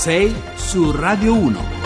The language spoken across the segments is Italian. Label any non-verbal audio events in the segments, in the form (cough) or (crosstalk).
6 su Radio 1.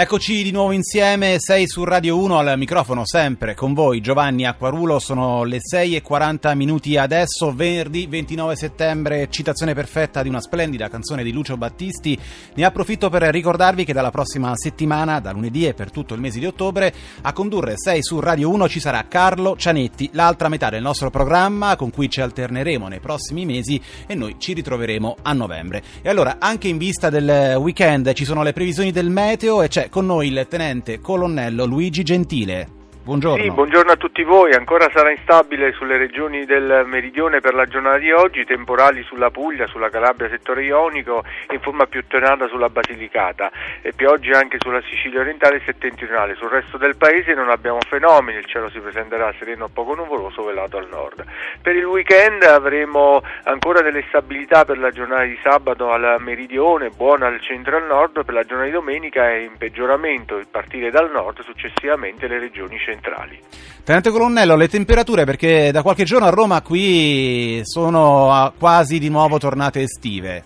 Eccoci di nuovo insieme, 6 su Radio 1 al microfono sempre con voi Giovanni Acquarulo, sono le 6 e 40 minuti adesso, venerdì 29 settembre, citazione perfetta di una splendida canzone di Lucio Battisti. Ne approfitto per ricordarvi che dalla prossima settimana, da lunedì e per tutto il mese di ottobre, a condurre 6 su Radio 1 ci sarà Carlo Cianetti, l'altra metà del nostro programma con cui ci alterneremo nei prossimi mesi e noi ci ritroveremo a novembre. E allora, anche in vista del weekend ci sono le previsioni del meteo e c'è con noi il tenente colonnello Luigi Gentile. Buongiorno. Sì, buongiorno a tutti voi. Ancora sarà instabile sulle regioni del meridione per la giornata di oggi, temporali sulla Puglia, sulla Calabria, settore ionico in forma più tonata sulla Basilicata e piogge anche sulla Sicilia orientale e settentrionale. Sul resto del paese non abbiamo fenomeni, il cielo si presenterà sereno o poco nuvoloso velato al nord. Per il weekend avremo ancora delle stabilità per la giornata di sabato al meridione, buona al centro e al nord, per la giornata di domenica è in peggioramento il partire dal nord, successivamente le regioni centrali centrali. Tenente Colonnello, le temperature perché da qualche giorno a Roma qui sono quasi di nuovo tornate estive.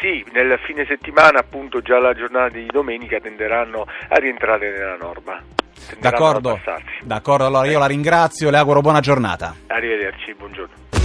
Sì, nel fine settimana appunto già la giornata di domenica tenderanno a rientrare nella norma. D'accordo, d'accordo, allora io la ringrazio le auguro buona giornata. Arrivederci, buongiorno.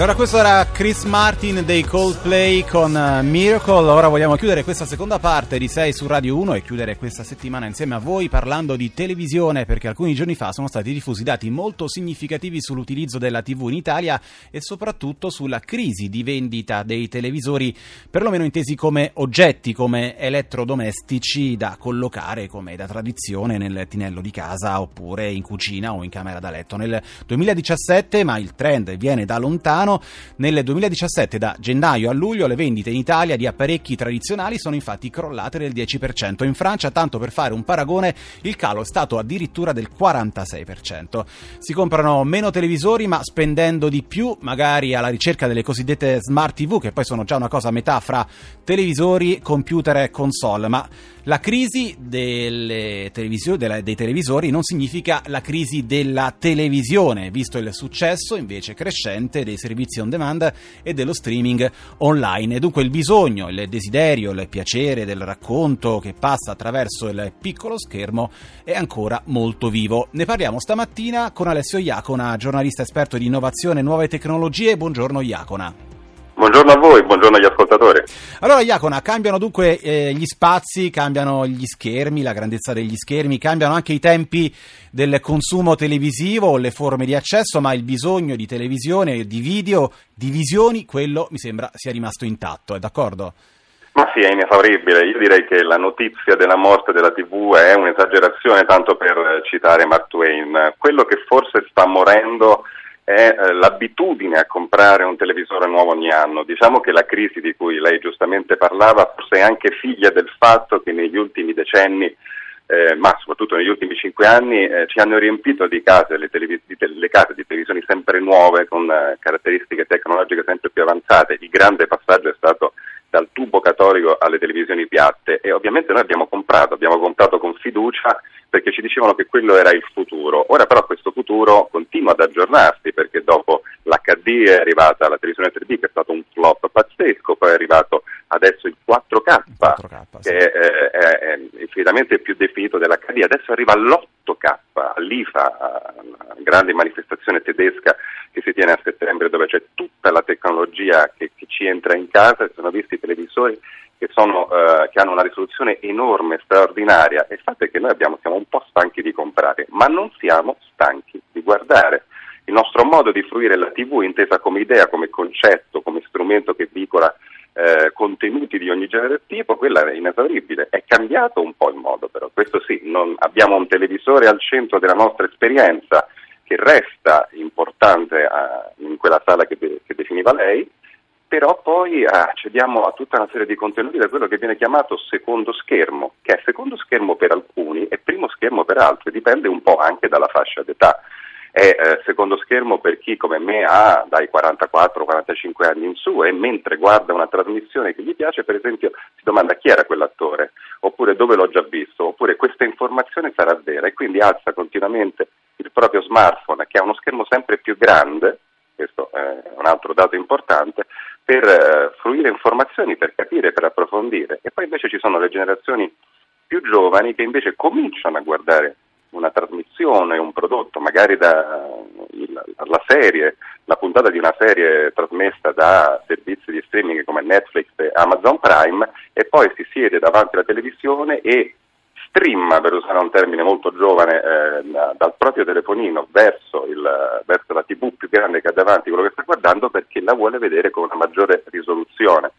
E ora questo era Chris Martin dei Coldplay con uh, Miracle. Ora vogliamo chiudere questa seconda parte di 6 su Radio 1 e chiudere questa settimana insieme a voi parlando di televisione perché alcuni giorni fa sono stati diffusi dati molto significativi sull'utilizzo della TV in Italia e soprattutto sulla crisi di vendita dei televisori, perlomeno intesi come oggetti, come elettrodomestici da collocare come da tradizione nel tinello di casa oppure in cucina o in camera da letto. Nel 2017, ma il trend viene da lontano, italiano. Nel 2017, da gennaio a luglio, le vendite in Italia di apparecchi tradizionali sono infatti crollate del 10%. In Francia, tanto per fare un paragone, il calo è stato addirittura del 46%. Si comprano meno televisori, ma spendendo di più, magari alla ricerca delle cosiddette smart TV, che poi sono già una cosa a metà fra televisori, computer e console. Ma la crisi televisio- della, dei televisori non significa la crisi della televisione, visto il successo invece crescente dei servizi on demand e dello streaming online. Dunque il bisogno, il desiderio, il piacere del racconto che passa attraverso il piccolo schermo è ancora molto vivo. Ne parliamo stamattina con Alessio Iacona, giornalista esperto di innovazione e nuove tecnologie. Buongiorno Iacona. Buongiorno a voi, buongiorno agli ascoltatori. Allora Iacona, cambiano dunque eh, gli spazi, cambiano gli schermi, la grandezza degli schermi, cambiano anche i tempi del consumo televisivo, le forme di accesso, ma il bisogno di televisione, di video, di visioni, quello mi sembra sia rimasto intatto, è d'accordo? Ma sì, è inesauribile. Io direi che la notizia della morte della TV è un'esagerazione, tanto per citare Mark Twain. Quello che forse sta morendo è eh, l'abitudine a comprare un televisore nuovo ogni anno. Diciamo che la crisi di cui lei giustamente parlava forse è anche figlia del fatto che negli ultimi decenni, eh, ma soprattutto negli ultimi cinque anni, eh, ci hanno riempito di case, le, televis- di te- le case di televisioni sempre nuove, con eh, caratteristiche tecnologiche sempre più avanzate. Il grande passaggio è stato dal tubo catorico alle televisioni piatte e ovviamente noi abbiamo comprato, abbiamo comprato con fiducia perché ci dicevano che quello era il futuro. Ora però questo futuro continua ad aggiornarsi perché dopo l'HD è arrivata la televisione 3D che è stato un flop pazzesco, poi è arrivato adesso il 4K, 4K che sì. è, è, è, infinitamente più definito dell'HD, adesso arriva l'8K all'IFA, la grande manifestazione tedesca che si tiene a settembre dove c'è tutta la tecnologia che, che ci entra in casa, si sono visti i televisori che, sono, eh, che, hanno una risoluzione enorme, straordinaria e il fatto è che noi abbiamo, siamo un po' stanchi di comprare, ma non siamo stanchi di guardare. Il nostro modo di fruire la TV intesa come idea, come concetto, come strumento che veicola eh, contenuti di ogni genere e tipo, quella è inesauribile. È cambiato un po' il modo però, questo sì, non, abbiamo un televisore al centro della nostra esperienza che resta importante eh, in quella sala che, de- che definiva lei, però poi accediamo a tutta una serie di contenuti da quello che viene chiamato secondo schermo, che è secondo schermo per alcuni e primo schermo per altri, dipende un po' anche dalla fascia d'età. È eh, secondo schermo per chi come me ha dai 44-45 anni in su e mentre guarda una trasmissione che gli piace, per esempio, si domanda chi era quell'attore, oppure dove l'ho già visto, oppure questa informazione sarà vera e quindi alza continuamente il proprio smartphone che ha uno schermo sempre più grande, questo è un altro dato importante, per eh, fruire informazioni, per capire, per approfondire. E poi invece ci sono le generazioni più giovani che invece cominciano a guardare una trasmissione, un prodotto, magari la serie, la puntata di una serie trasmessa da servizi di streaming come Netflix e Amazon Prime e poi si siede davanti alla televisione e stream, per usare un termine molto giovane, eh, dal proprio telefonino verso, il, verso la tv più grande che ha davanti quello che sta guardando perché la vuole vedere con una maggiore risoluzione.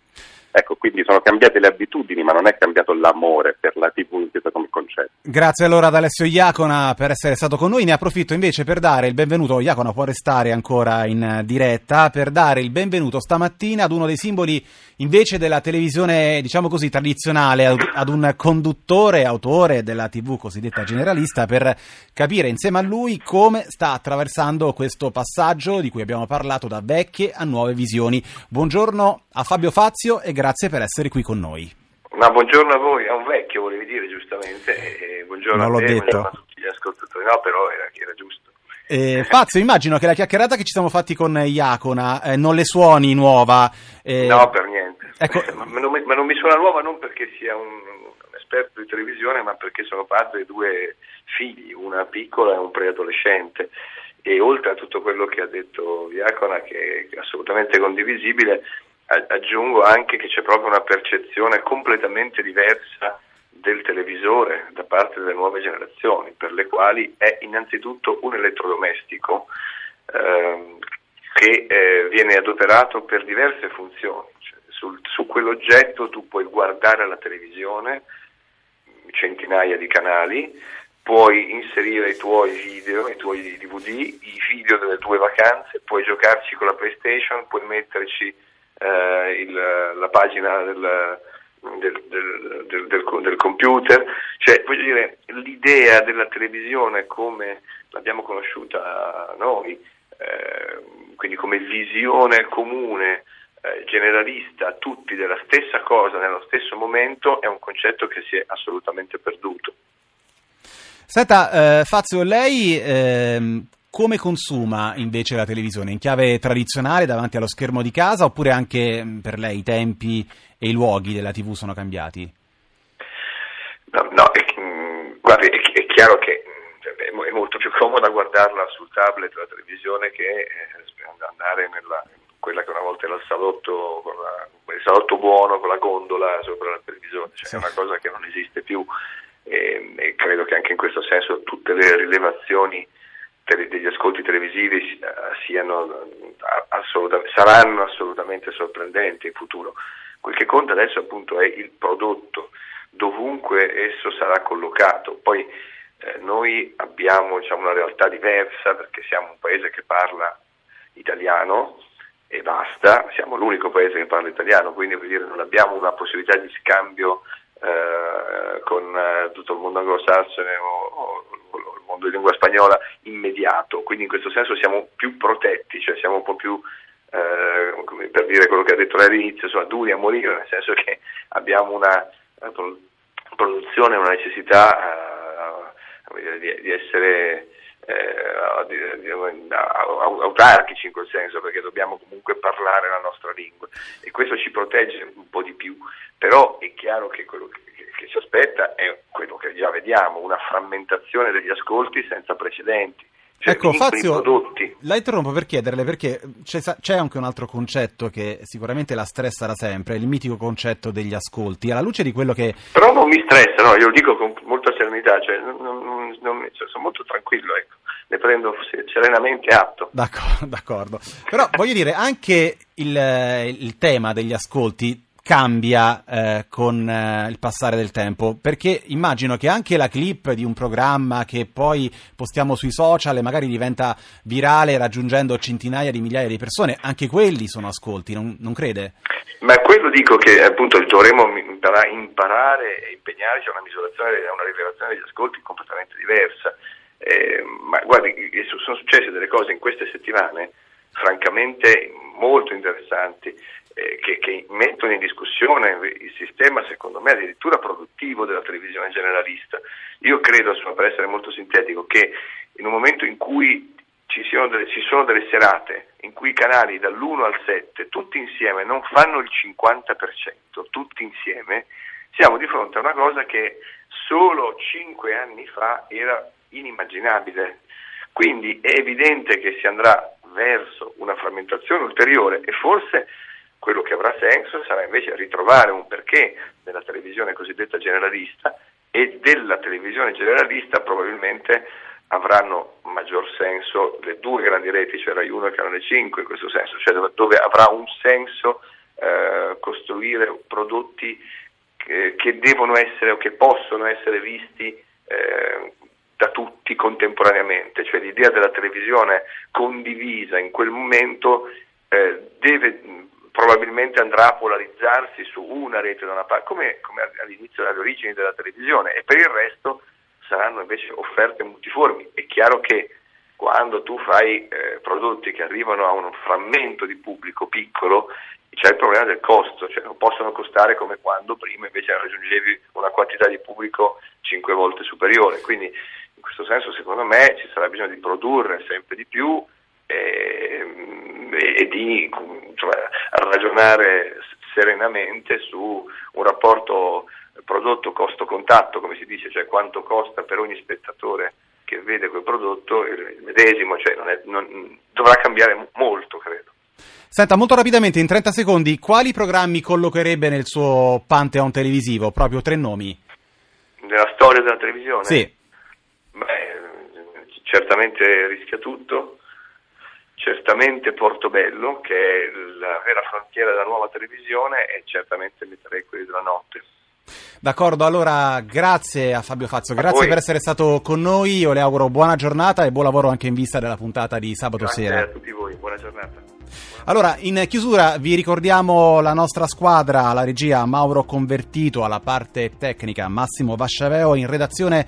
Ecco, quindi sono cambiate le abitudini, ma non è cambiato l'amore per la TV intesa come concetto. Grazie allora ad Alessio Iacona per essere stato con noi. Ne approfitto invece per dare il benvenuto, Iacona può restare ancora in diretta, per dare il benvenuto stamattina ad uno dei simboli invece della televisione, diciamo così, tradizionale, ad un conduttore, autore della TV cosiddetta generalista, per capire insieme a lui come sta attraversando questo passaggio di cui abbiamo parlato da vecchie a nuove visioni. Buongiorno a Fabio Fazio e grazie per essere qui con noi. Ma buongiorno a voi, a un vecchio volevi dire giustamente, e buongiorno non a te, detto. a tutti gli ascoltatori, no però era, era giusto. Eh, Fazio, immagino che la chiacchierata che ci siamo fatti con Iacona eh, non le suoni nuova. Eh, no, per niente. Ecco. (laughs) Ma, non mi, ma, non mi, suona nuova non perché sia un, un, esperto di televisione, ma perché sono padre di due figli, una piccola e un preadolescente. E oltre a tutto quello che ha detto Iacona, che è assolutamente condivisibile, aggiungo anche che c'è proprio una percezione completamente diversa del televisore da parte delle nuove generazioni, per le quali è innanzitutto un elettrodomestico eh, che eh, viene adoperato per diverse funzioni. Cioè, sul, su quell'oggetto tu puoi guardare la televisione, centinaia di canali, puoi inserire i tuoi video, i tuoi DVD, i video delle tue vacanze, puoi giocarci con la PlayStation, puoi metterci eh, il, la pagina del, del, del, del, computer, cioè voglio dire l'idea della televisione come l'abbiamo conosciuta noi, eh, quindi come visione comune, eh, generalista, tutti della stessa cosa nello stesso momento, è un concetto che si è assolutamente perduto. Senta, eh, Fazio, lei ehm, come consuma invece la televisione? In chiave tradizionale davanti allo schermo di casa oppure anche mm, per lei i tempi e i luoghi della TV sono cambiati? No, no è, mm, guardi, è, è, chiaro che mm, è molto più comoda guardarla sul tablet la televisione che eh, andare nella, quella che una volta era il salotto, la, il salotto buono con la gondola sopra la televisione, cioè sì. è una cosa che non esiste più e, e credo che anche in questo senso tutte le rilevazioni degli ascolti televisivi eh, siano, assolutamente, saranno assolutamente sorprendenti in futuro. Quel che conta adesso appunto è il prodotto, dovunque esso sarà collocato. Poi eh, noi abbiamo diciamo, una realtà diversa perché siamo un paese che parla italiano e basta, siamo l'unico paese che parla italiano, quindi dire, non abbiamo una possibilità di scambio eh, con eh, tutto il mondo anglosassone o, mondo di lingua spagnola immediato, quindi in questo senso siamo più protetti, cioè siamo un po' più, eh, per dire quello che ha detto lei all'inizio, insomma, duri a morire, nel senso che abbiamo una uh, produzione, una necessità uh, di, di, essere eh, autarchici in quel senso perché dobbiamo comunque parlare la nostra lingua. E questo ci protegge un po' di più. Però è chiaro che quello che, che ci aspetta è quello che già vediamo una frammentazione degli ascolti senza precedenti cioè, ecco, Fazio, la interrompo per chiederle perché c'è, c'è, anche un altro concetto che sicuramente la stressarà sempre, il mitico concetto degli ascolti. Alla luce di quello che. Però non mi stressa, no, io lo dico con molta serenità, cioè, non, non, non, cioè, sono molto tranquillo, ecco. ne prendo serenamente atto. D'accordo, (laughs) d'accordo. Però voglio dire, anche il, il tema degli ascolti cambia eh, con eh, il passare del tempo? Perché immagino che anche la clip di un programma che poi postiamo sui social e magari diventa virale raggiungendo centinaia di migliaia di persone, anche quelli sono ascolti, non, non crede? Ma quello dico che appunto dovremmo imparare e impegnarci a una misurazione, a una rilevazione degli ascolti completamente diversa. Eh, ma guardi, sono successe delle cose in queste settimane francamente molto interessanti eh, che, che, mettono in discussione il sistema, secondo me, addirittura produttivo della televisione generalista. Io credo, per essere molto sintetico, che in un momento in cui ci, delle, ci sono delle serate in cui i canali dall'1 al 7 tutti insieme non fanno il 50%, tutti insieme, siamo di fronte a una cosa che solo 5 anni fa era inimmaginabile. Quindi è evidente che si andrà verso una frammentazione ulteriore e forse quello che avrà senso sarà invece ritrovare un perché della televisione cosiddetta generalista e della televisione generalista probabilmente avranno maggior senso le due grandi reti, cioè Rai 1 e Canale 5 in questo senso, cioè dove, dove avrà un senso eh, costruire prodotti che, che, devono essere o che possono essere visti eh, da tutti contemporaneamente, cioè l'idea della televisione condivisa in quel momento eh, deve probabilmente andrà a polarizzarsi su una rete da una parte, come, come all'inizio alle origini della televisione e per il resto saranno invece offerte multiformi. È chiaro che quando tu fai eh, prodotti che arrivano a un frammento di pubblico piccolo, c'è il problema del costo, cioè non possono costare come quando prima invece raggiungevi una quantità di pubblico cinque volte superiore. Quindi in questo senso secondo me ci sarà bisogno di produrre sempre di più e, e di ragionare serenamente su un rapporto prodotto costo-contatto, come si dice, cioè quanto costa per ogni spettatore che vede quel prodotto il medesimo, cioè non è, non, dovrà cambiare molto, credo. Senta, molto rapidamente, in 30 secondi, quali programmi collocherebbe nel suo pantheon televisivo? Proprio tre nomi. Nella storia della televisione? Sì. Beh, certamente rischia tutto, certamente Portobello, che è la vera frontiera della nuova televisione, e certamente metterei quelli della notte. D'accordo, allora grazie a Fabio Fazzo, grazie per essere stato con noi, io le auguro buona giornata e buon lavoro anche in vista della puntata di sabato grazie sera. Grazie a tutti voi, buona giornata. Allora, in chiusura vi ricordiamo la nostra squadra, alla regia Mauro Convertito, alla parte tecnica Massimo Vasciaveo, in redazione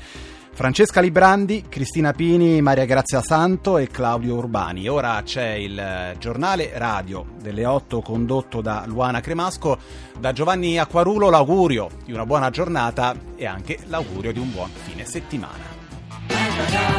Francesca Librandi, Cristina Pini, Maria Grazia Santo e Claudio Urbani. Ora c'è il giornale radio delle 8 condotto da Luana Cremasco. Da Giovanni Acquarulo l'augurio di una buona giornata e anche l'augurio di un buon fine settimana.